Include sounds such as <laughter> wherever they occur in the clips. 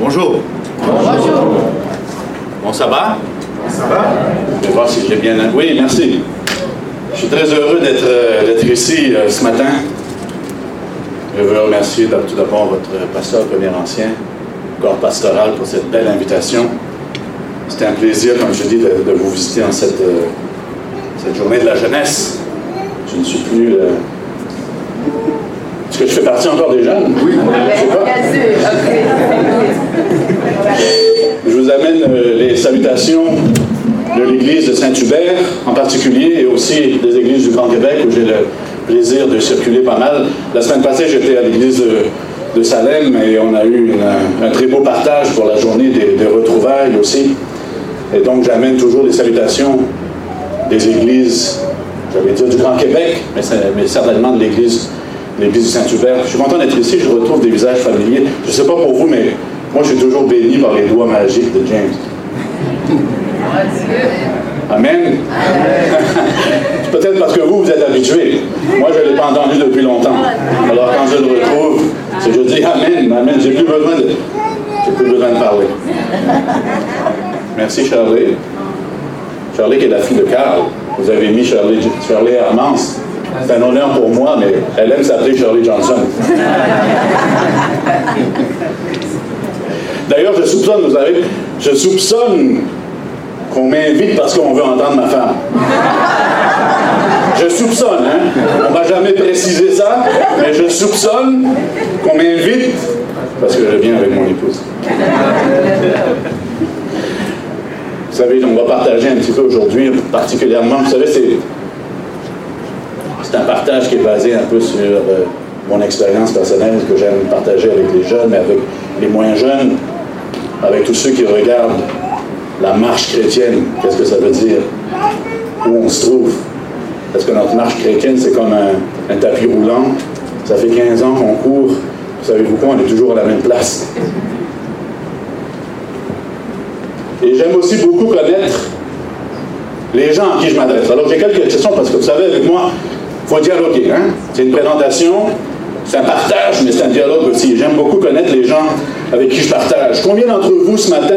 Bonjour. Bonjour. Bon, ça va? Ça va? Je vais voir si j'ai bien... Oui, merci. Je suis très heureux d'être euh, ici euh, ce matin. Je veux remercier tout d'abord votre pasteur premier ancien, corps pastoral, pour cette belle invitation. C'était un plaisir, comme je dis, de, de vous visiter en cette, euh, cette journée de la jeunesse. Je ne suis plus... euh, que je fais partie encore des jeunes? Oui. Je sais pas. Vous amène euh, les salutations de l'église de Saint-Hubert en particulier et aussi des églises du Grand Québec où j'ai le plaisir de circuler pas mal. La semaine passée, j'étais à l'église de, de Salem et on a eu une- un très beau partage pour la journée des, des retrouvailles aussi. Et donc, j'amène toujours les salutations des églises, j'allais dire du Grand Québec, mais, mais certainement de l'église l'église du Saint-Hubert. Je suis content d'être ici, je retrouve des visages familiers. Je ne sais pas pour vous, mais moi, je suis toujours béni par les doigts magiques de James. Amen. C'est Peut-être parce que vous, vous êtes habitués. Moi, je ne l'ai pas entendu depuis longtemps. Alors, quand je le retrouve, c'est je dis Amen, Amen. J'ai plus besoin de, j'ai plus besoin de parler. Merci, Charlie. Charlie qui est la fille de Carl. Vous avez mis Charlie, Charlie Hermance. C'est un honneur pour moi, mais elle aime s'appeler Shirley Johnson. D'ailleurs, je soupçonne, vous savez, je soupçonne qu'on m'invite parce qu'on veut entendre ma femme. Je soupçonne, hein? On m'a jamais précisé ça, mais je soupçonne qu'on m'invite parce que je viens avec mon épouse. Vous savez, on va partager un petit peu aujourd'hui, particulièrement, vous savez, c'est, c'est un partage qui est basé un peu sur euh, mon expérience personnelle que j'aime partager avec les jeunes, mais avec les moins jeunes, avec tous ceux qui regardent la marche chrétienne. Qu'est-ce que ça veut dire? Où on se trouve? Parce que notre marche chrétienne, c'est comme un, tapis roulant. Ça fait 15 ans qu'on court. Savez-vous quoi? On est toujours à la même place. Et j'aime aussi beaucoup connaître les gens à qui je m'adresse. Alors j'ai quelques questions parce que vous savez, avec moi, faut dialoguer. Hein? C'est une présentation, c'est un partage, mais c'est un dialogue aussi. J'aime beaucoup connaître les gens avec qui je partage. Combien d'entre vous ce matin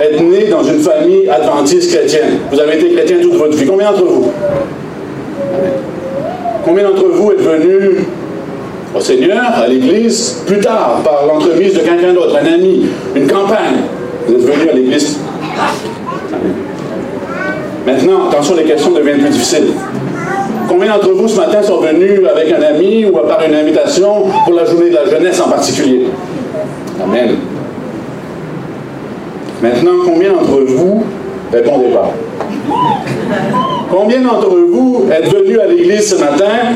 êtes nés dans une famille adventiste chrétienne? Vous avez été chrétien toute votre vie. Combien d'entre vous? Combien d'entre vous êtes venus au Seigneur, à l'Église, plus tard, par l'entremise de quelqu'un d'autre, un ami, une campagne? Vous êtes venus à l'Église Maintenant, attention, les questions deviennent plus difficiles. Combien d'entre vous ce matin sont venus avec un ami ou par une invitation pour la journée de la jeunesse en particulier? Amen. Maintenant, combien d'entre vous, répondez pas? Combien d'entre vous êtes venus à l'église ce matin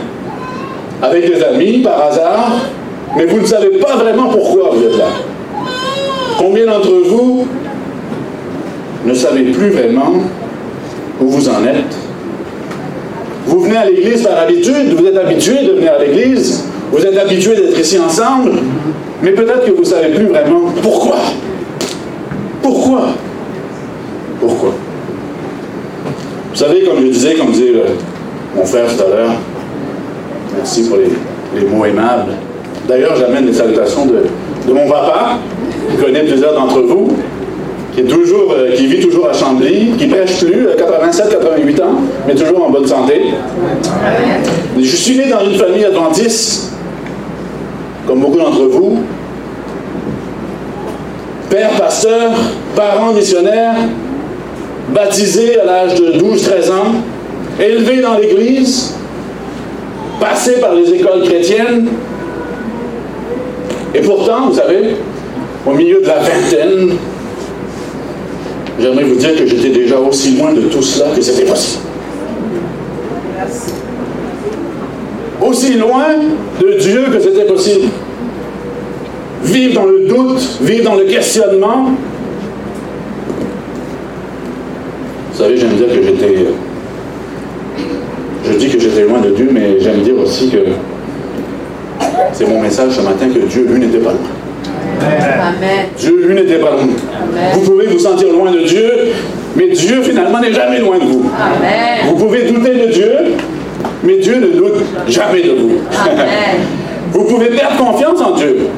avec des amis par hasard, mais vous ne savez pas vraiment pourquoi vous êtes là? Combien d'entre vous ne savez plus vraiment où vous en êtes? Vous venez à l'église par habitude, vous êtes habitué de venir à l'église, vous êtes habitué d'être ici ensemble, mais peut-être que vous ne savez plus vraiment pourquoi. Pourquoi? Pourquoi? Vous savez, comme je disais, comme disait mon frère tout à l'heure, merci pour les, mots aimables. D'ailleurs, j'amène les salutations de, de mon papa, qui connaît plusieurs d'entre vous, euh, qui vit toujours à Chambly, qui prêche plus, 87-88 ans, mais toujours en bonne santé. Je suis né dans une famille adventiste, comme beaucoup d'entre vous. Père pasteur, parents missionnaires, baptisé à l'âge de 12-13 ans, élevé dans l'Église, passé par les écoles chrétiennes, et pourtant, vous savez, au milieu de la vingtaine, j'aimerais vous dire que j'étais déjà aussi loin de tout cela que c'était possible. Aussi loin de Dieu que c'était possible. Vivre dans le doute, vivre dans le questionnement. Vous savez, j'aime dire que j'étais. Je dis que j'étais loin de Dieu, mais j'aime dire aussi que c'est mon message ce matin que Dieu, lui, n'était pas loin. Amen. Dieu, lui, n'était pas loin. Amen. Vous pouvez vous sentir loin de Dieu, mais Dieu, finalement, n'est jamais loin de vous. Amen. Vous pouvez douter de Dieu, mais Dieu ne doute jamais de vous. Amen. <laughs> Vous pouvez perdre confiance en Dieu.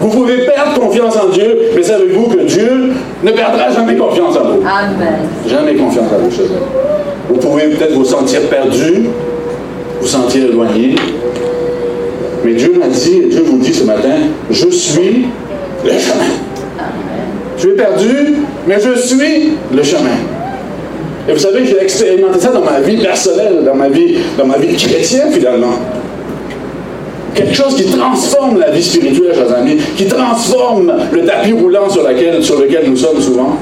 Vous pouvez perdre confiance en Dieu, mais savez-vous que Dieu ne perdra jamais confiance en vous. Amen. Jamais confiance en vous. Vous pouvez peut-être vous sentir perdu, vous sentir éloigné, mais Dieu m'a dit, et Dieu vous dit ce matin, je suis le chemin. Je suis perdu, mais je suis le chemin. Et vous savez, j'ai expérimenté ça dans ma vie personnelle, dans ma vie, dans ma vie chrétienne finalement. Quelque chose qui transforme la vie spirituelle, chers amis, qui transforme le tapis roulant sur, sur lequel nous sommes souvent.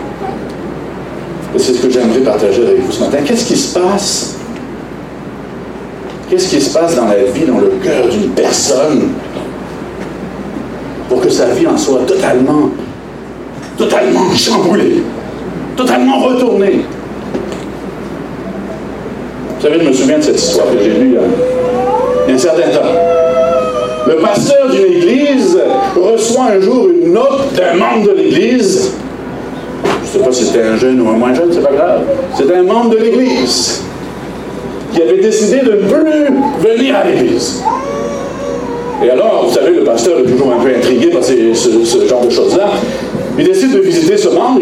Et c'est ce que j'aimerais partager avec vous ce matin. Qu'est-ce qui se passe Qu'est-ce qui se passe dans la vie, dans le cœur d'une personne pour que sa vie en soit totalement, totalement chamboulée, totalement retournée? Vous savez, je me souviens de cette histoire que j'ai lue il y a un certain temps. Le pasteur d'une église reçoit un jour une note d'un membre de l'église. Je ne sais pas si c'était un jeune ou un moins jeune, c'est pas grave. C'était un membre de l'église qui avait décidé de ne plus venir à l'église. Et alors, vous savez, le pasteur est toujours un peu intrigué par ce, genre de choses-là. Il décide de visiter ce membre,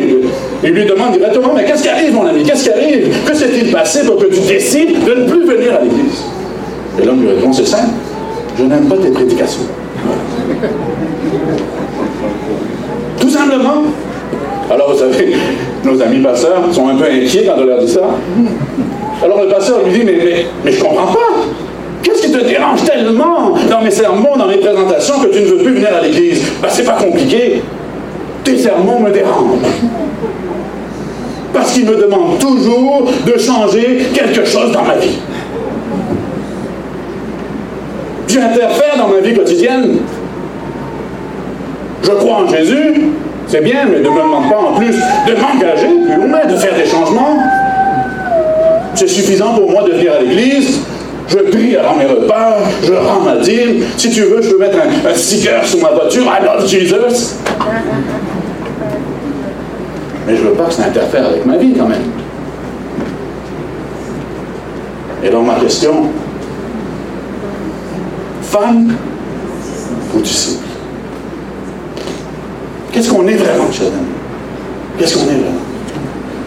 il, lui demande directement, mais qu'est-ce qui arrive, mon ami? Qu'est-ce qui arrive? Que s'est-il passé pour que tu décides de ne plus venir à l'église? Et l'homme lui répond, c'est simple, je n'aime pas tes prédications. Tout simplement. Alors, vous savez, nos amis pasteurs sont un peu inquiets quand on leur dit ça. Alors le pasteur lui dit, mais, mais, mais je comprends pas. Qu'est-ce qui te dérange tellement dans mes sermons, dans mes présentations, que tu ne veux plus venir à l'église Ben, c'est pas compliqué. Tes sermons me dérangent. Parce qu'ils me demandent toujours de changer quelque chose dans ma vie. J'interfère dans ma vie quotidienne. Je crois en Jésus, c'est bien, mais ne me demande pas en plus de m'engager plus loin, de faire des changements. C'est suffisant pour moi de venir à l'église, je prie avant mes repas, je rends ma dîme. Si tu veux, je peux mettre un, sticker sur ma voiture, I love Jesus. Mais je veux pas que ça interfère avec ma vie quand même. Et donc ma question, fan ou disciple? Qu'est-ce qu'on est vraiment, chers amis? Qu'est-ce qu'on est vraiment?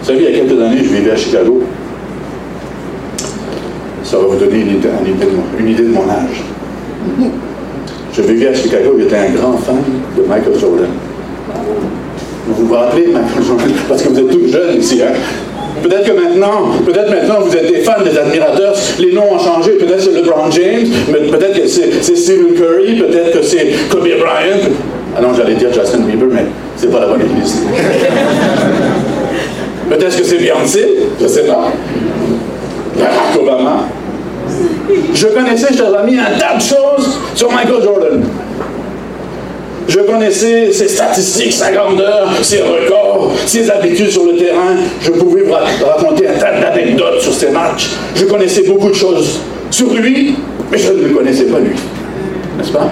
Vous savez, il y a quelques années, je vivais à Chicago ça va vous donner une idée, de, mon, âge. Je vivais à Chicago, j'étais un grand fan de Michael Jordan. Vous vous rappelez Michael Jordan? <laughs> Parce que vous êtes tous jeunes ici, hein? Peut-être que maintenant, peut-être maintenant vous êtes des fans, des admirateurs, les noms ont changé, peut-être c'est LeBron James, peut-être que c'est Stephen Curry, peut-être que c'est Kobe Bryant. Ah non, j'allais dire Justin Bieber, mais c'est pas la bonne église. peut-être que c'est Beyoncé, je sais pas. Barack Obama. Je connaissais, chers amis, un tas de choses sur Michael Jordan. Je connaissais ses statistiques, sa grandeur, ses records, ses habitudes sur le terrain. Je pouvais raconter un tas d'anecdotes sur ses matchs. Je connaissais beaucoup de choses sur lui, mais je ne le connaissais pas lui. N'est-ce pas?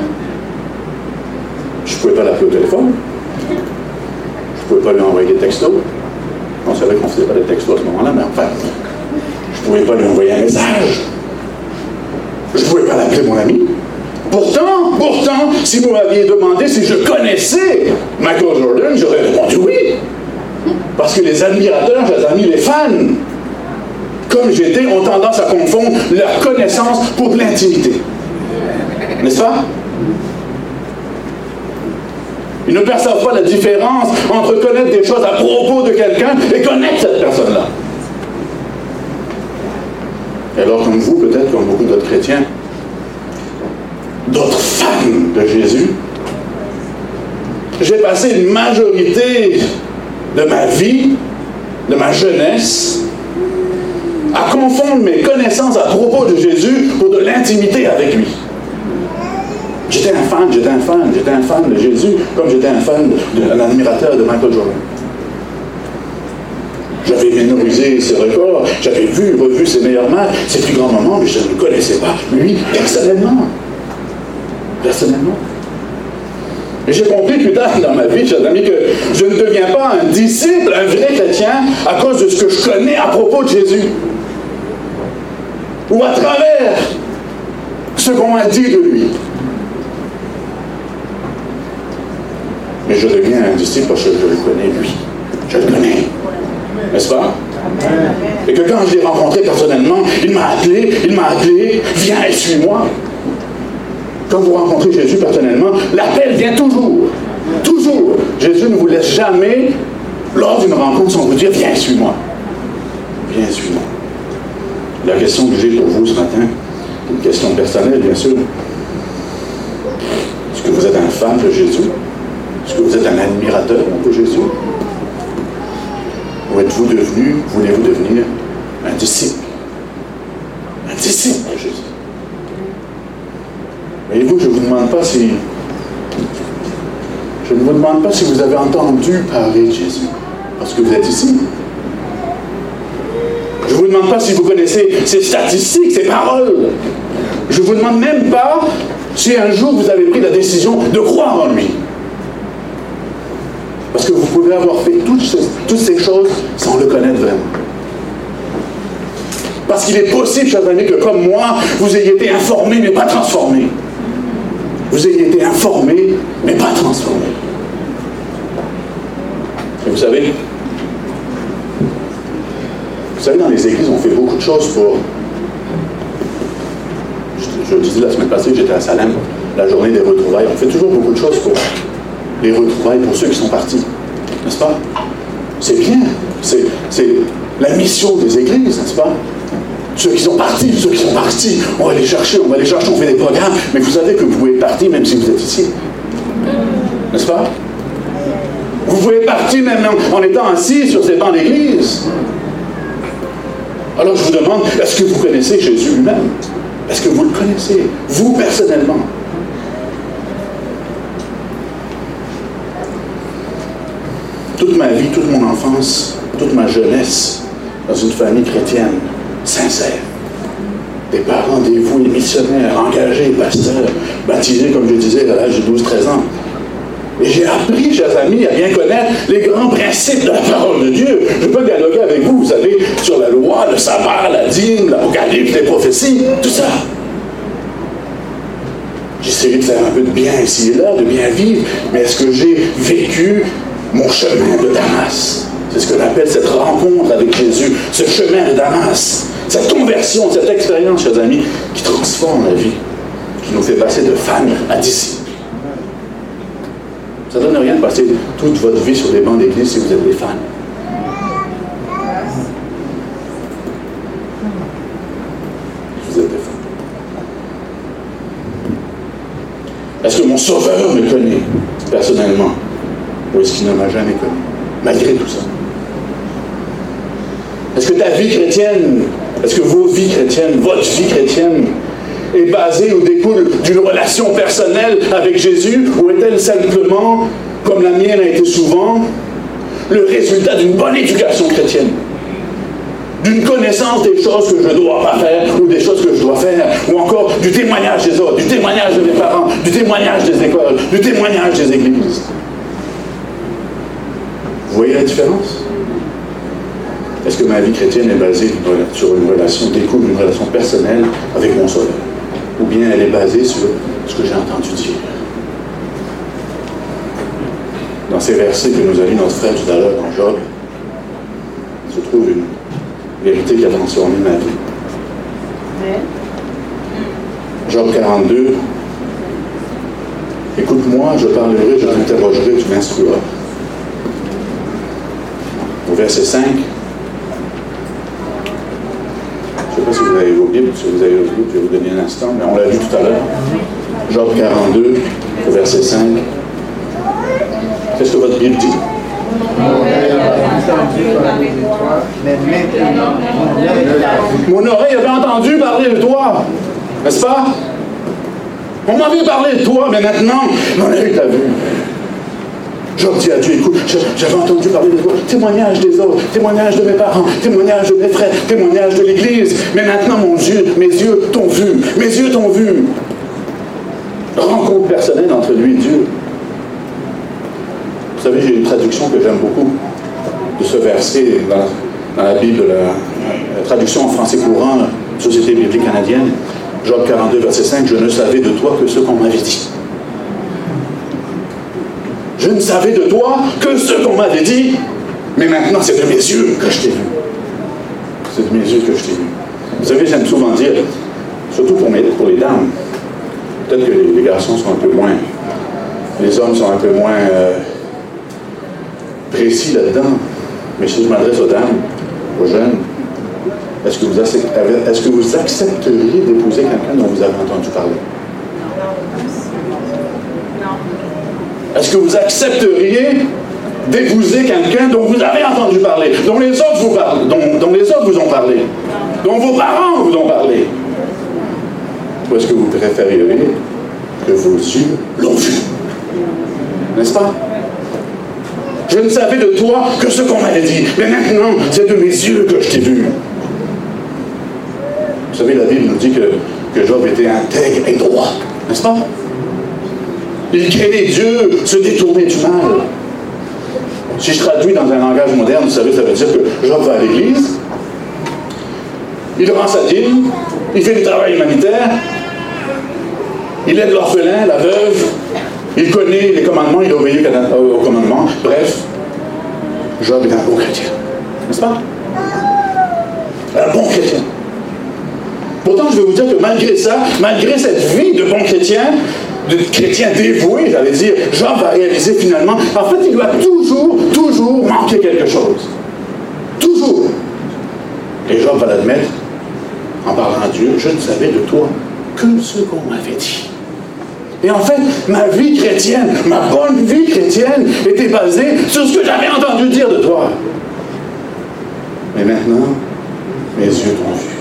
Je ne pouvais pas l'appeler au téléphone. Je ne pouvais pas lui envoyer des textos. On savait qu'on ne faisait pas des textos à ce moment-là, mais enfin, je ne pouvais pas lui envoyer un message. Je ne pouvais pas l'appeler mon ami. Pourtant, pourtant, si vous m'aviez demandé si je connaissais Michael Jordan, j'aurais répondu oui. Parce que les admirateurs, les amis, les fans, comme j'étais, ont tendance à confondre leur connaissance pour l'intimité. N'est-ce pas? Ils ne perçoivent pas la différence entre connaître des choses à propos de quelqu'un et connaître cette personne-là. Et alors, comme vous, peut-être comme beaucoup d'autres chrétiens, d'autres fans de Jésus, j'ai passé une majorité de ma vie, de ma jeunesse, à confondre mes connaissances à propos de Jésus pour de l'intimité avec lui. J'étais un fan, j'étais un fan, j'étais un fan de Jésus, comme j'étais un fan, de, un admirateur de Michael Jordan. J'avais mémorisé ses records, j'avais vu, revu ses meilleurs matchs, ses plus grands moments, mais je ne connaissais pas, lui, personnellement. Personnellement. Et j'ai compris plus tard dans ma vie, chers amis, que je ne deviens pas un disciple, un vrai chrétien, à cause de ce que je connais à propos de Jésus. Ou à travers ce qu'on m'a dit de lui. Mais je deviens un disciple parce que je le connais, lui. Je le connais. N'est-ce pas? Et que quand je l'ai rencontré personnellement, il m'a appelé, il m'a appelé, viens et suis-moi. Quand vous rencontrez Jésus personnellement, l'appel vient toujours. Toujours. Jésus ne vous laisse jamais, lors d'une rencontre, sans vous dire, viens, suis-moi. Viens, suis-moi. La question que j'ai pour vous ce matin, une question personnelle, bien sûr. Est-ce que vous êtes un fan de Jésus? Est-ce que vous êtes un admirateur de Jésus? Ou êtes-vous devenu, voulez-vous devenir un disciple? Un disciple de Jésus. Voyez-vous, je ne vous demande pas si. Je ne vous demande pas si vous avez entendu parler de Jésus, parce que vous êtes ici. Je ne vous demande pas si vous connaissez ses statistiques, ses paroles. Je ne vous demande même pas si un jour vous avez pris la décision de croire en lui. Parce que vous pouvez avoir fait toutes ces, choses sans le connaître vraiment. Parce qu'il est possible, chers amis, que comme moi, vous ayez été informés mais pas transformés. Vous ayez été informés mais pas transformés. Et vous savez, vous savez, dans les églises, on fait beaucoup de choses pour. Je, je le disais la semaine passée, j'étais à Salem, la journée des retrouvailles. On fait toujours beaucoup de choses pour les retrouvailles pour ceux qui sont partis. N'est-ce pas? C'est bien. C'est la mission des églises, n'est-ce pas? Ceux qui sont partis, ceux qui sont partis, on va les chercher, on va les chercher, on fait des programmes. Mais vous savez que vous pouvez partir même si vous êtes ici. N'est-ce pas? Vous pouvez partir même en étant assis sur ces bancs d'église. Alors je vous demande, est-ce que vous connaissez Jésus lui-même? Est-ce que vous le connaissez, vous personnellement? Toute ma vie, toute mon enfance, toute ma jeunesse dans une famille chrétienne sincère. Des parents dévoués, missionnaires, engagés, pasteurs, baptisés, comme je disais, à l'âge de 12-13 ans. Et j'ai appris, chers amis, à bien connaître les grands principes de la parole de Dieu. Je peux dialoguer avec vous, vous savez, sur la loi, le sabbat, la dîme, l'apocalypse, les prophéties, tout ça. J'essaierai de faire un peu de bien ici et là, de bien vivre, mais est-ce que j'ai vécu mon chemin de Damas. C'est ce que j'appelle cette rencontre avec Jésus, ce chemin de Damas, cette conversion, cette expérience, chers amis, qui transforme la vie, qui nous fait passer de fans à disciples. Ça ne donne rien de passer toute votre vie sur les bancs d'église si vous êtes des fans. Vous êtes des fans. Est-ce que mon sauveur me connaît personnellement? Ou est-ce qu'il ne m'a jamais connu, malgré tout ça? Est-ce que ta vie chrétienne, est-ce que vos vies chrétiennes, votre vie chrétienne, est basée ou découle d'une relation personnelle avec Jésus, ou est-elle simplement, comme la mienne a été souvent, le résultat d'une bonne éducation chrétienne? d'une connaissance des choses que je ne dois pas faire ou des choses que je dois faire, ou encore du témoignage des autres, du témoignage de mes parents, du témoignage des écoles, du témoignage des églises? Vous voyez la différence? Est-ce que ma vie chrétienne est basée sur une relation, découle d'une relation personnelle avec mon Sauveur? Ou bien elle est basée sur ce que j'ai entendu dire? Dans ces versets que nous a lu notre frère tout à l'heure dans Job, se trouve une vérité qui a transformé ma vie. Job 42. Écoute-moi, je parlerai, je t'interrogerai, tu m'instruiras au verset 5. Je ne sais pas si vous avez vos Bibles, si vous avez vos Bibles, je vais vous donner un instant, mais on l'a vu tout à l'heure. Job 42, au verset 5. Qu'est-ce que votre Bible dit? Mon oreille avait entendu parler de toi, n'est-ce pas? On m'avait parlé de toi, mais maintenant, mon oreille t'a vu. Je dis à Dieu, écoute, j'avais entendu parler de toi, témoignage des autres, témoignage de mes parents, témoignage de mes frères, témoignage de l'Église. Mais maintenant, mon Dieu, mes yeux t'ont vu, mes yeux t'ont vu. Rencontre personnelle entre lui et Dieu. Vous savez, j'ai une traduction que j'aime beaucoup de ce verset dans, la Bible, la, traduction en français courant, Société biblique canadienne, Job 42, verset 5, je ne savais de toi que ce qu'on m'avait dit. Je ne savais de toi que ce qu'on m'avait dit, mais maintenant c'est de mes yeux que je t'ai vu. C'est de mes yeux que je t'ai vu. Vous savez, j'aime souvent dire, surtout pour, les dames, peut-être que les, garçons sont un peu moins, les hommes sont un peu moins euh, précis là-dedans, mais si je m'adresse aux dames, aux jeunes, est-ce que vous accepteriez d'épouser quelqu'un dont vous avez entendu parler? Est-ce que vous accepteriez d'épouser quelqu'un dont vous avez entendu parler, dont les autres vous ont parlé, dont vos parents vous ont parlé? Ou est-ce que vous préféreriez que vos yeux l'ont vu? N'est-ce pas? Je ne savais de toi que ce qu'on m'avait dit, mais maintenant, c'est de mes yeux que je t'ai vu. Vous savez, la Bible nous dit que, que Job était intègre et droit, n'est-ce pas? Il craignait Dieu, se détourner du mal. Si je traduis dans un langage moderne, vous savez, ça veut dire que Job va à l'église, il rend sa dîme, il fait du travail humanitaire, il aide l'orphelin, la veuve, il connaît les commandements, il obéit aux commandements. Bref, Job est un bon chrétien. N'est-ce pas? Un bon chrétien. Pourtant, je vais vous dire que malgré ça, malgré cette vie de bon chrétien, de chrétien dévoué, j'allais dire, Jean va réaliser finalement, en fait, il doit toujours, toujours manquer quelque chose. Toujours. Et Jean va l'admettre en parlant à Dieu, je ne savais de toi que ce qu'on m'avait dit. Et en fait, ma vie chrétienne, ma bonne vie chrétienne était basée sur ce que j'avais entendu dire de toi. Mais maintenant, mes yeux t'ont vu.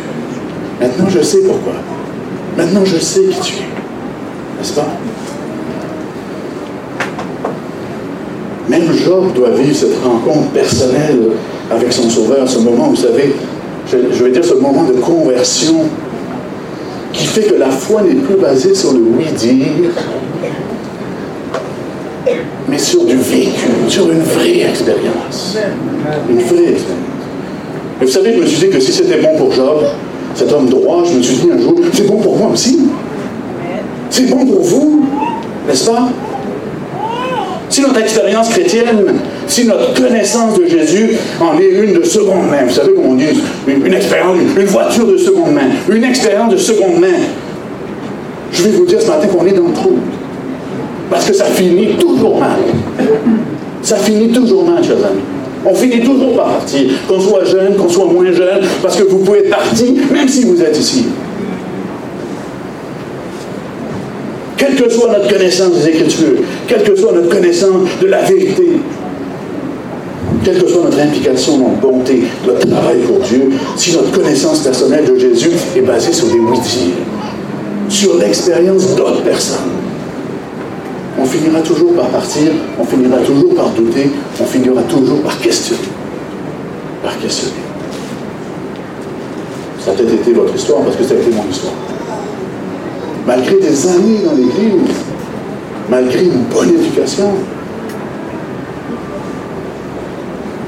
Maintenant, je sais pourquoi. Maintenant, je sais qui tu es. N'est-ce pas? Même Job doit vivre cette rencontre personnelle avec son Sauveur, ce moment, vous savez, je, vais dire ce moment de conversion qui fait que la foi n'est plus basée sur le oui-dire, mais sur du vécu, sur une vraie expérience. Une vraie expérience. Et vous savez, je me suis dit que si c'était bon pour Job, cet homme droit, je me suis dit un jour, c'est bon pour moi aussi. C'est bon pour vous, n'est-ce pas? Si notre expérience chrétienne, si notre connaissance de Jésus en est une de seconde main, vous savez comment on dit, une, expérience, une voiture de seconde main, une expérience de seconde main, je vais vous dire ce matin qu'on est dans le trou. Parce que ça finit toujours mal. Ça finit toujours mal, chers amis. On finit toujours par partir, qu'on soit jeune, qu'on soit moins jeune, parce que vous pouvez être parti, même si vous êtes ici. Quelle que soit notre connaissance des Écritures, quelle que soit notre connaissance de la vérité, quelle que soit notre implication, notre bonté, notre travail pour Dieu, si notre connaissance personnelle de Jésus est basée sur des oui sur l'expérience d'autres personnes, on finira toujours par partir, on finira toujours par douter, on finira toujours par questionner. Par questionner. Ça a peut-être été votre histoire parce que ça a été mon histoire malgré des années dans l'Église, malgré une bonne éducation.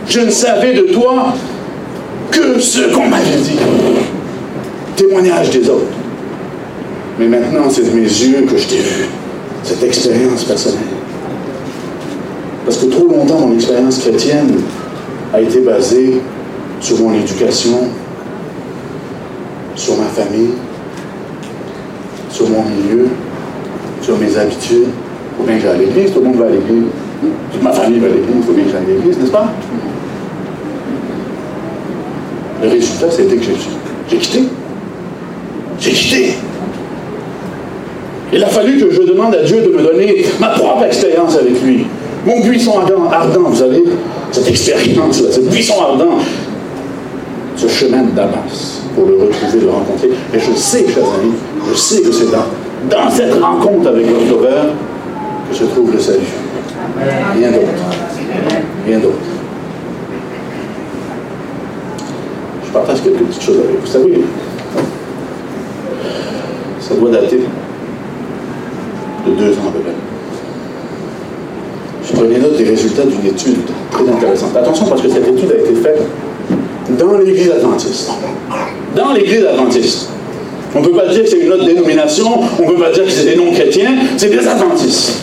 Je ne savais de toi que ce qu'on m'avait dit. Témoignage des autres. Mais maintenant, c'est de mes yeux que je t'ai vu. Cette expérience personnelle. Parce que trop longtemps, mon expérience chrétienne a été basée sur mon éducation, sur ma famille, mon milieu, sur mes habitudes. Il faut bien que j'aille à l'église, tout le monde va à l'église. Toute ma famille va à l'église, il faut bien que j'aille à l'église, n'est-ce pas? Le résultat, c'était que j'ai quitté. J'ai quitté. Il a fallu que je demande à Dieu de me donner ma propre expérience avec lui. Mon buisson ardent, ardent vous savez, cette expérience-là, ce buisson ardent, ce chemin de Damas pour le retrouver, le rencontrer. Et je sais, chers amis, je sais que c'est dans, dans cette rencontre avec notre Sauveur que se trouve le salut. Rien d'autre. Rien d'autre. Je partage quelques petites choses avec vous. Vous savez, ça doit dater de deux ans à peu près. Je prenais note des résultats d'une étude très intéressante. Attention parce que cette étude a été faite dans l'Église adventiste. Dans l'Église adventiste. On ne peut pas dire que c'est une autre dénomination, on ne peut pas dire que c'est des non-chrétiens, c'est des adventistes.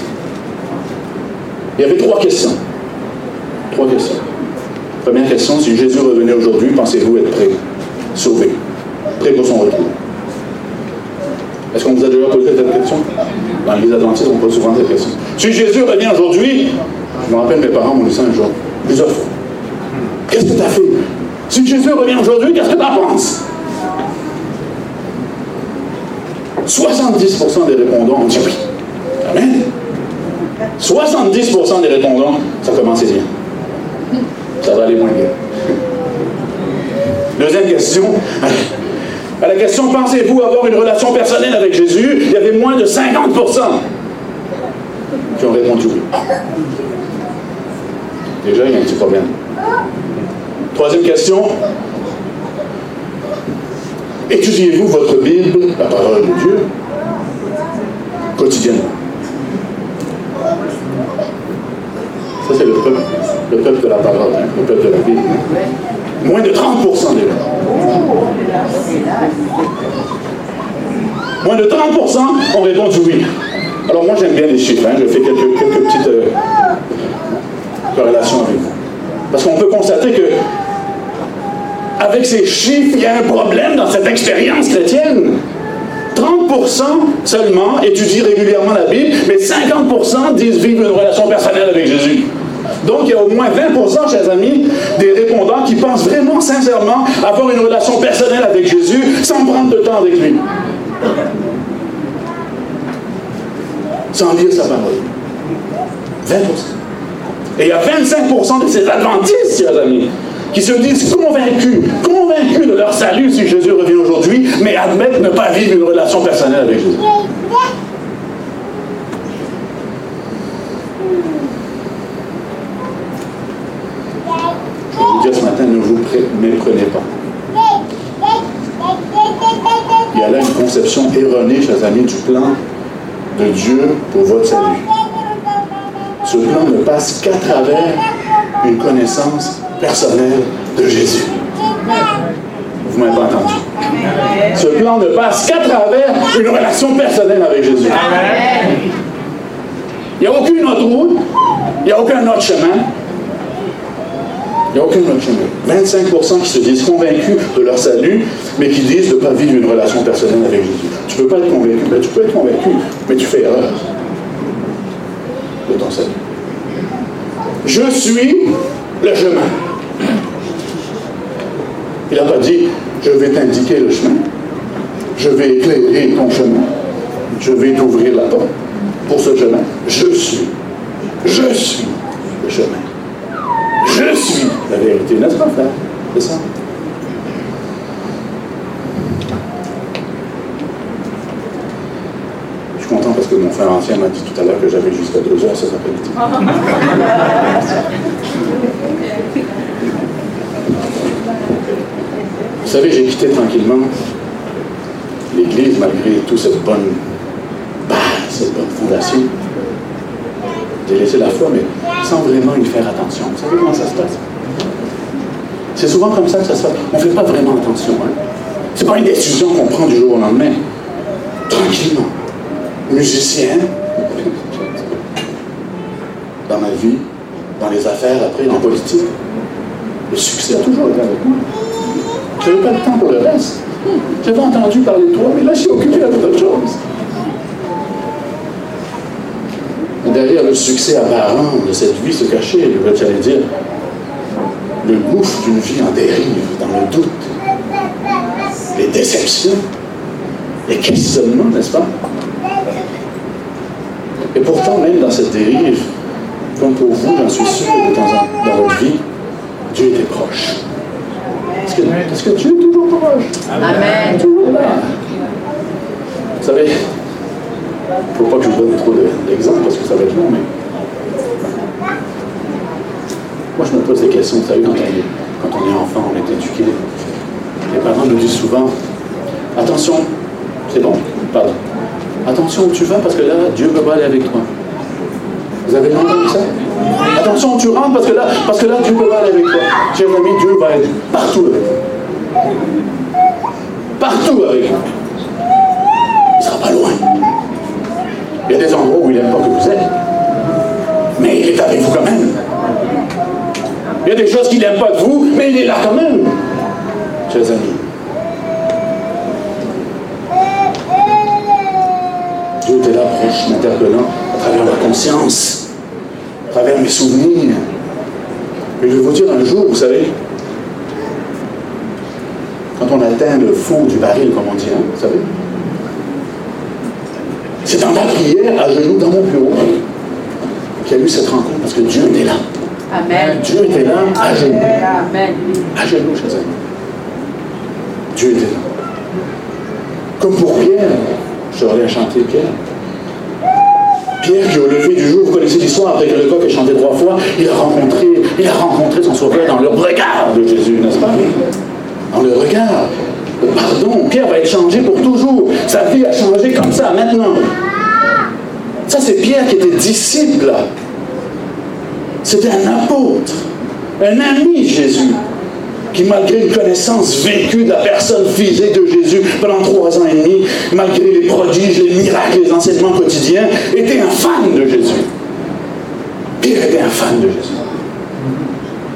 Il y avait trois questions. Trois questions. Première question, si Jésus revenait aujourd'hui, pensez-vous être prêt, sauvé, prêt pour son retour? Est-ce qu'on vous a déjà posé cette question? Dans l'église adventiste, on pose souvent cette question. Si Jésus revient aujourd'hui, je me rappelle mes parents m'ont dit ça un jour, plusieurs fois. Qu'est-ce que tu as fait? Si Jésus revient aujourd'hui, qu'est-ce que tu en penses? 70% des répondants ont dit oui. Amen. 70% des répondants, ça commençait bien. Ça va aller moins bien. Deuxième question. À la question pensez-vous avoir une relation personnelle avec Jésus? Il y avait moins de 50% qui ont répondu oui. Déjà, il y a un petit problème. Troisième question. Étudiez-vous votre Bible, la parole de Dieu, quotidiennement? Ça, c'est le peuple, le peuple de la parole, le peuple de la Bible. Moins de 30% des gens. Moins de 30% ont répondu oui. Alors moi, j'aime bien les chiffres. Hein. Je fais quelques, quelques petites euh, corrélations avec vous. Parce qu'on peut constater que avec ces chiffres, il y a un problème dans cette expérience chrétienne. 30% seulement étudient régulièrement la Bible, mais 50% disent vivre une relation personnelle avec Jésus. Donc, il y a au moins 20%, chers amis, des répondants qui pensent vraiment, sincèrement, avoir une relation personnelle avec Jésus sans prendre de temps avec lui. Sans lire sa parole. 20%. Et il y a 25% de ces adventistes, chers amis, qui se disent convaincus, convaincus de leur salut si Jésus revient aujourd'hui, mais admettent ne pas vivre une relation personnelle avec Jésus. Je vous ce matin, ne vous méprenez pas. Il y a là une conception erronée, chers amis, du plan de Dieu pour votre salut. Ce plan ne passe qu'à travers une connaissance personnelle de Jésus. Vous m'avez pas entendu. Ce plan ne passe qu'à travers une relation personnelle avec Jésus. Il n'y a aucune autre route, il n'y a aucun autre chemin. Il n'y a aucun autre chemin. 25% qui se disent convaincus de leur salut, mais qui disent de ne pas vivre une relation personnelle avec Jésus. Tu ne peux pas être convaincu. Ben, tu peux être convaincu, mais tu fais erreur de ton salut. Je suis le chemin. Il n'a pas dit, je vais t'indiquer le chemin, je vais éclairer ton chemin, je vais t'ouvrir la porte pour ce chemin. Je suis, je suis le chemin. Je suis la vérité, n'est-ce pas, frère? C'est ça? Je suis content parce que mon frère ancien m'a dit tout à l'heure que j'avais jusqu'à deux heures cet après-midi. <laughs> Vous savez, j'ai quitté tranquillement l'Église malgré toute cette bonne base, cette bonne fondation. J'ai laissé la foi, mais sans vraiment y faire attention. Vous savez comment ça se passe? C'est souvent comme ça que ça se passe. On ne fait pas vraiment attention. Hein? Ce n'est pas une décision qu'on prend du jour au lendemain. Tranquillement. Musicien, dans ma vie, dans les affaires, après, dans la politique. Le succès a toujours été avec moi. Je n'avais pas le temps pour le reste. J'avais entendu parler de toi, mais là, je suis occupé avec d'autres choses. Et derrière le succès apparent de cette vie se cachait, j'allais dire, le gouffre d'une vie en dérive, dans le doute, les déceptions, les questionnements, n'est-ce pas? Et pourtant, même dans cette dérive, comme pour vous, j'en suis sûr, dans, dans votre vie, Dieu était proche. Est que, Dieu est toujours proche? Amen. Toujours là. Vous savez, il ne faut pas que je vous donne trop d'exemples parce que ça va être long, mais. Moi, je me pose des questions. Vous savez, quand on est, quand on est enfant, on est éduqué. Les parents nous disent souvent Attention, c'est bon, pardon. Attention où tu vas parce que là, Dieu ne peut pas aller avec toi. Vous avez entendu ça? Attention, tu rentres parce que là, parce que là Dieu peut aller avec toi. Cher ami, Dieu va être partout. Partout avec toi. Il ne sera pas loin. Il y a des endroits où il n'aime pas que vous êtes. Mais il est avec vous quand même. Il y a des choses qu'il n'aime pas de vous, mais il est là quand même. Chers amis. Dieu était là proche, m'interpellant à travers ma conscience, à travers mes souvenirs. Et je vais vous dire un jour, vous savez, quand on atteint le fond du baril, comme on dit, hein, vous savez, c'est dans la prière, à genoux, dans mon bureau, qu'il y a eu cette rencontre, parce que Dieu était là. Amen. Dieu était là, à genoux. Amen. À genoux, chers amis. Dieu était là. Comme pour Pierre, je à chanter Pierre. Pierre, qui au lever du jour, vous connaissez l'histoire, après que le coq ait chanté trois fois, il a rencontré, il a rencontré son sauveur dans le regard de Jésus, n'est-ce pas? Dans le regard. Le pardon. Pierre va être changé pour toujours. Sa vie a changé comme ça, maintenant. Ça, c'est Pierre qui était disciple. C'était un apôtre, un ami de Jésus, qui malgré une connaissance vécue de la personne physique de Jésus pendant trois ans et demi, malgré les prodiges, les miracles, les enseignements quotidiens, était un fan de Jésus. Pierre était un fan de Jésus.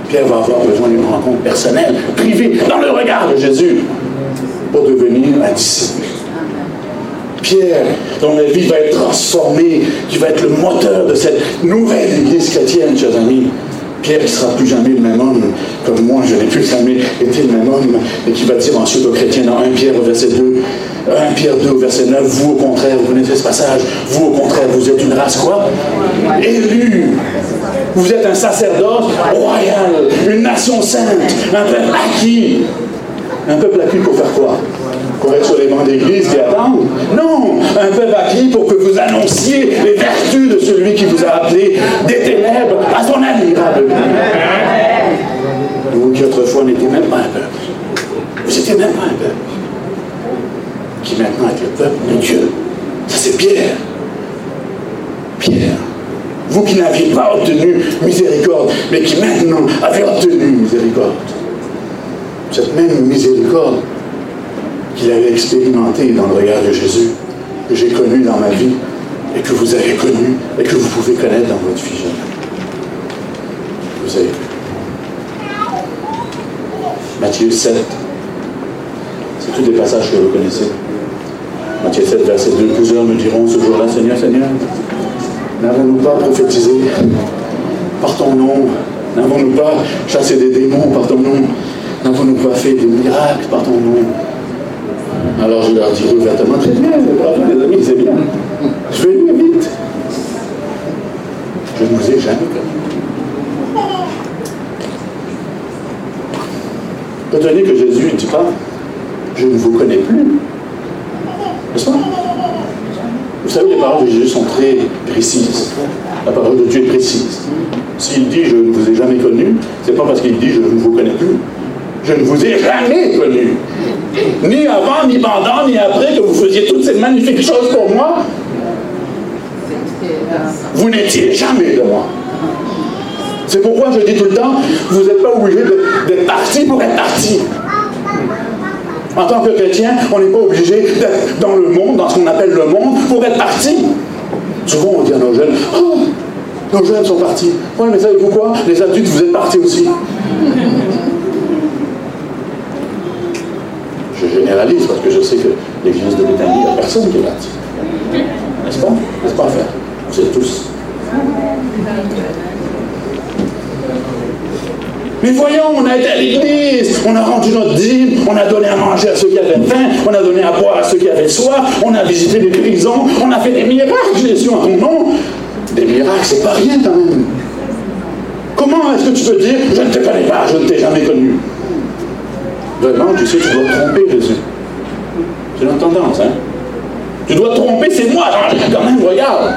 Pierre va avoir besoin d'une rencontre personnelle, privée, dans le regard de Jésus, pour devenir un disciple. Pierre, dont la vie va être transformée, qui va être le moteur de cette nouvelle Église chrétienne, chers amis. Pierre ne sera plus jamais le même homme, comme moi, je n'ai plus jamais été le même homme, et qui va dire ensuite aux chrétiens dans 1 Pierre au verset 2, 1 Pierre 2 au verset 9, vous au contraire, vous connaissez ce passage, vous au contraire, vous êtes une race quoi? Élue. Vous êtes un sacerdoce royal, une nation sainte, un peuple acquis. Un peuple acquis pour faire quoi? Pour être sur les bancs d'église qui attendent. Non, un peuple acquis pour que vous annonciez les vertus de celui qui vous a appelé des ténèbres à son admirable Vous qui autrefois n'étiez même pas un peuple. Vous n'étiez même pas un peuple. Qui maintenant est le peuple de Dieu. Ça c'est Pierre. Pierre. Vous qui n'aviez pas obtenu miséricorde, mais qui maintenant avez obtenu miséricorde. Cette même miséricorde qu'il avait expérimenté dans le regard de Jésus, que j'ai connu dans ma vie et que vous avez connu et que vous pouvez connaître dans votre vie Vous avez Matthieu 7. C'est tous des passages que vous connaissez. Matthieu 7, verset 2. Plusieurs me diront ce jour-là, Seigneur, Seigneur, n'avons-nous pas prophétisé par ton nom? N'avons-nous pas chassé des démons par ton nom? N'avons-nous pas fait des miracles par ton nom? Alors je leur dis ouvertement, très bien, bravo les amis, c'est bien. Je vais mieux vite. Je ne vous ai jamais connu. Retenez que Jésus ne dit pas, je ne vous connais plus. N'est-ce pas? Vous savez, les paroles de Jésus sont très précises. La parole de Dieu est précise. S'il dit je ne vous ai jamais connu, c'est pas parce qu'il dit je ne vous connais plus. Je ne vous ai jamais connu. Ni avant, ni pendant, ni après que vous faisiez toutes ces magnifiques choses pour moi. Vous n'étiez jamais de moi. C'est pourquoi je dis tout le temps, vous n'êtes pas obligé d'être parti pour être parti. En tant que chrétien, on n'est pas obligé d'être dans le monde, dans ce qu'on appelle le monde, pour être parti. Souvent, on dit à nos jeunes, oh, nos jeunes sont partis. Oui, mais savez-vous quoi? Les adultes, vous êtes partis aussi. Je généralise parce que je sais que l'église de Béthanie, il n'y a personne qui est parti. N'est-ce pas? N'est-ce pas, frère? Vous êtes tous. Mais voyons, on a été à l'église, on a rendu notre dîme, on a donné à manger à ceux qui avaient faim, on a donné à boire à ceux qui avaient soif, on a visité des prisons, on a fait des miracles, Jésus, en ton nom. Des miracles, c'est pas rien quand même. Comment est-ce que tu peux dire, je ne te connais pas, je ne t'ai jamais connu? Vraiment, tu sais, tu dois tromper Jésus. C'est une tendance, hein? Tu dois tromper, c'est moi, quand même, regarde.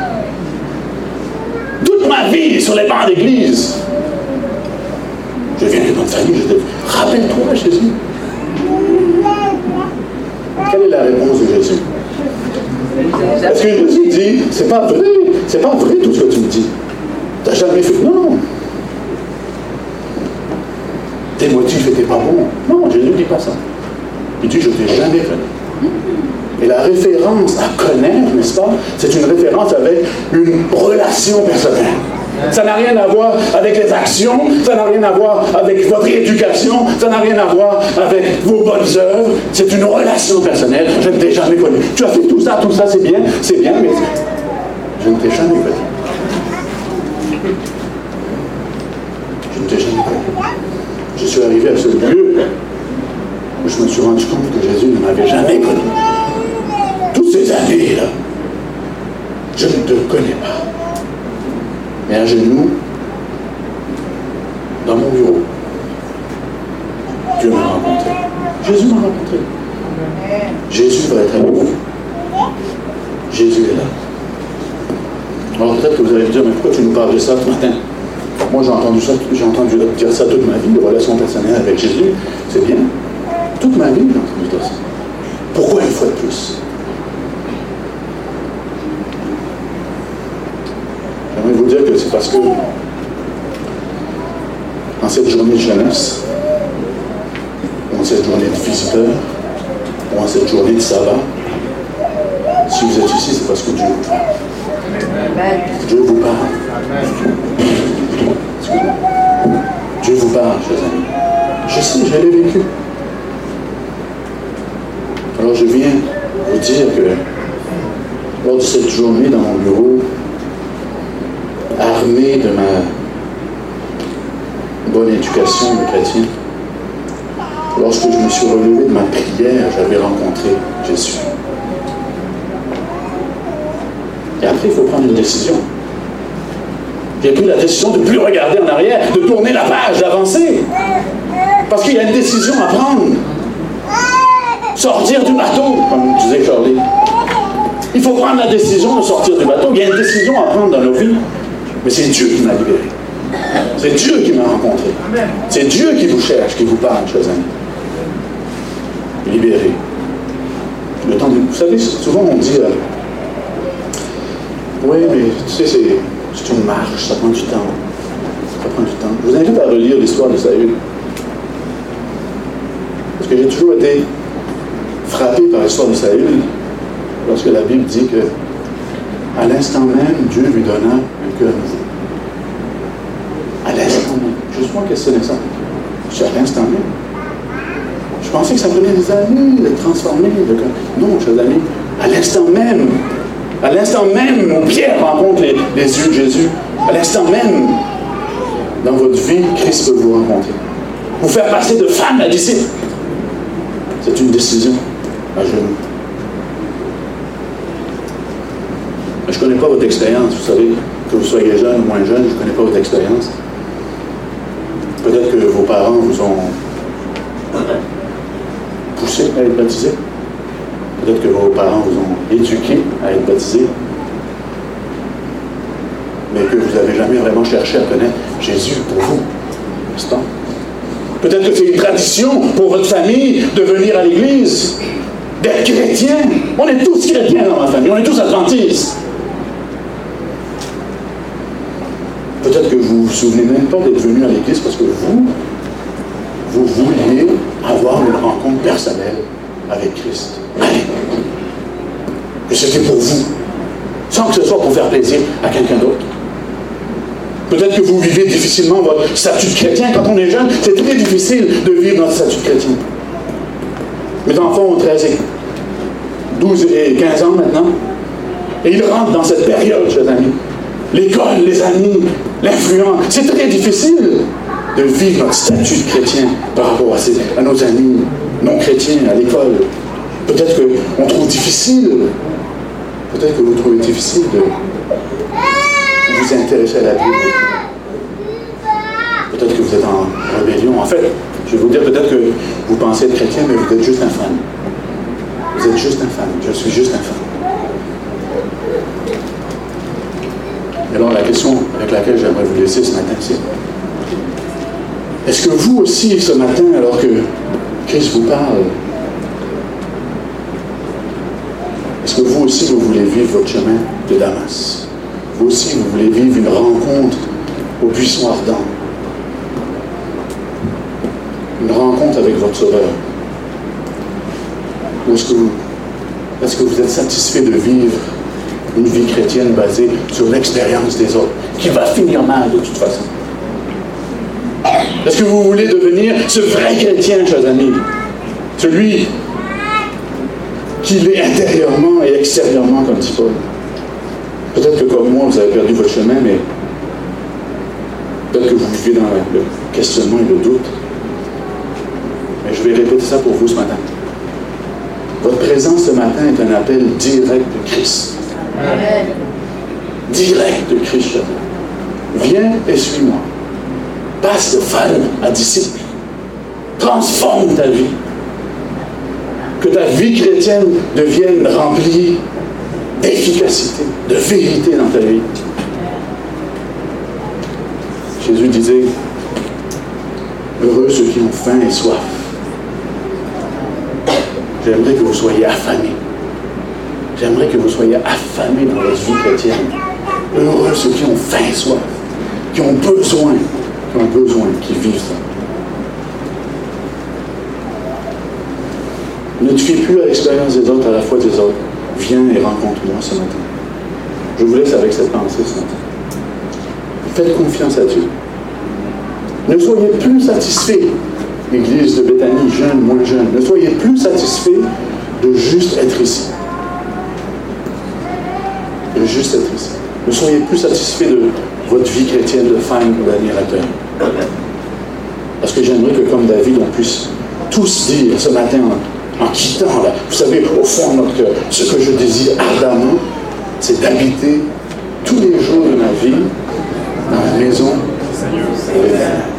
Toute ma vie sur les bancs d'église. Je viens d'une famille, je te rappelle-toi Jésus. Quelle est la réponse de Jésus? Est-ce que Jésus dit, c'est pas vrai, c'est pas vrai tout ce que tu me dis. Tu n'as jamais fait? Non, tes motifs n'étaient pas bons. Non, Jésus ne dit pas ça. Il dit, je ne t'ai jamais connu. Et la référence à connaître, n'est-ce pas, c'est une référence avec une relation personnelle. Ça n'a rien à voir avec les actions, ça n'a rien à voir avec votre éducation, ça n'a rien à voir avec vos bonnes œuvres. C'est une relation personnelle. Je ne t'ai jamais connu. Tu as fait tout ça, tout ça, c'est bien, c'est bien, mais je ne t'ai jamais connu. Je ne t'ai jamais connu. Je suis arrivé à ce lieu où je me suis rendu compte que Jésus ne m'avait jamais connu. Toutes ces années-là, je ne te connais pas. Mais à genoux, dans mon bureau, Dieu m'a rencontré. Jésus m'a rencontré. Jésus va être avec vous. Jésus est là. Alors peut-être que vous allez me dire, mais pourquoi tu nous parles de ça ce matin? Moi j'ai entendu ça, j'ai entendu dire ça toute ma vie, les relations personnelles avec Jésus, c'est bien. Toute ma vie j'ai entendu dire ça. Pourquoi une fois de plus? J'aimerais vous dire que c'est parce que en cette journée de jeunesse, ou en cette journée de visiteurs, ou en cette journée de sabbat, si vous êtes ici, c'est parce que Dieu vous parle. Dieu vous parle. Dieu vous parle, chers amis. Je sais, je vécu. Alors je viens vous dire que lors de cette journée dans mon bureau, armé de ma bonne éducation de chrétien, lorsque je me suis relevé de ma prière, j'avais rencontré Jésus. Et après, il faut prendre une décision. J'ai pris la décision de ne plus regarder en arrière, de tourner la page, d'avancer. Parce qu'il y a une décision à prendre. Sortir du bateau, comme disait Charlie. Il faut prendre la décision de sortir du bateau. Il y a une décision à prendre dans nos vies. Mais c'est Dieu qui m'a libéré. C'est Dieu qui m'a rencontré. C'est Dieu qui vous cherche, qui vous parle, chers amis. Libéré. Le temps de... Vous savez, souvent on dit euh, Oui, mais tu sais, c'est une marche, ça prend du temps. Ça prend du temps. Je vous invite à relire l'histoire de Saül. Parce que j'ai toujours été frappé par l'histoire de Saül lorsque la Bible dit que à l'instant même, Dieu lui donna un cœur. À l'instant même. Juste moi questionner ça. Je suis à l'instant même. Je pensais que ça prenait des années de transformer le cœur. Non, chers amis, à l'instant même, à l'instant même où Pierre rencontre les, yeux de Jésus, à l'instant même, dans votre vie, Christ peut vous rencontrer. Vous faire passer de femme à disciple. C'est une décision à genoux. Je ne connais pas votre expérience, vous savez, que vous soyez jeune ou moins jeune, je ne connais pas votre expérience. Peut-être que vos parents vous ont poussé à être baptisé. Peut-être que vos parents vous ont éduqué à être baptisé. Mais que vous n'avez jamais vraiment cherché à connaître Jésus pour vous. Peut-être que c'est une tradition pour votre famille de venir à l'église, d'être chrétien. On est tous chrétiens dans ma famille, on est tous adventistes. Peut-être que vous ne vous souvenez même pas d'être venu à l'église parce que vous, vous vouliez avoir une rencontre personnelle avec Christ. Allez. Que c'était pour vous. Sans que ce soit pour faire plaisir à quelqu'un d'autre. Peut-être que vous vivez difficilement votre statut de chrétien. Quand on est jeune, c'est très difficile de vivre notre statut de chrétien. Mes enfants ont 13 et 12 et 15 ans maintenant. Et ils rentrent dans cette période, chers amis. L'école, les amis, l'influence. C'est très difficile de vivre notre statut de chrétien par rapport à, à nos amis non chrétiens à l'école. Peut-être qu'on trouve difficile, peut-être que vous trouvez difficile de vous intéresser à la Bible. Peut-être que vous êtes en rébellion. En fait, je vais vous dire peut-être que vous pensez être chrétien, mais vous êtes juste un fan. Vous êtes juste un fan. Je suis juste un fan. Alors la question avec laquelle j'aimerais vous laisser ce matin, c'est est-ce que vous aussi, ce matin, alors que Christ vous parle, est-ce que vous aussi, vous voulez vivre votre chemin de Damas Vous aussi, vous voulez vivre une rencontre au buisson ardent Une rencontre avec votre Sauveur Ou est-ce que vous, est-ce que vous êtes satisfait de vivre une vie chrétienne basée sur l'expérience des autres. qui va finir mal de toute façon? Est-ce que vous voulez devenir ce vrai chrétien, chers amis? Celui qui l'est intérieurement et extérieurement, comme dit Paul. Peut-être que comme moi, vous avez perdu votre chemin, mais peut-être que vous vivez dans le questionnement et le doute. Mais je vais répéter ça pour vous ce matin. Votre présence ce matin est un appel direct de Christ. Direct de Christ. Viens et suis-moi. Passe de femme à disciple. Transforme ta vie. Que ta vie chrétienne devienne remplie d'efficacité, de vérité dans ta vie. Jésus disait, heureux ceux qui ont faim et soif. J'aimerais que vous soyez affamés. J'aimerais que vous soyez affamés dans votre vie chrétienne. Heureux ceux qui ont faim et soif, qui ont besoin, qui ont besoin, qui vivent ça. Ne te plus à l'expérience des autres, à la foi des autres. Viens et rencontre-moi ce matin. Je vous laisse avec cette pensée ce matin. Faites confiance à Dieu. Ne soyez plus satisfaits, Église de Béthanie, jeune, moins jeune, ne soyez plus satisfaits de juste être ici. De juste être ici. Ne soyez plus satisfaits de votre vie chrétienne de femme ou d'admirateur. Parce que j'aimerais que, comme David, on puisse tous dire ce matin en quittant, là, vous savez, au fond de notre cœur, ce que je désire ardemment, c'est d'habiter tous les jours de ma vie dans la maison de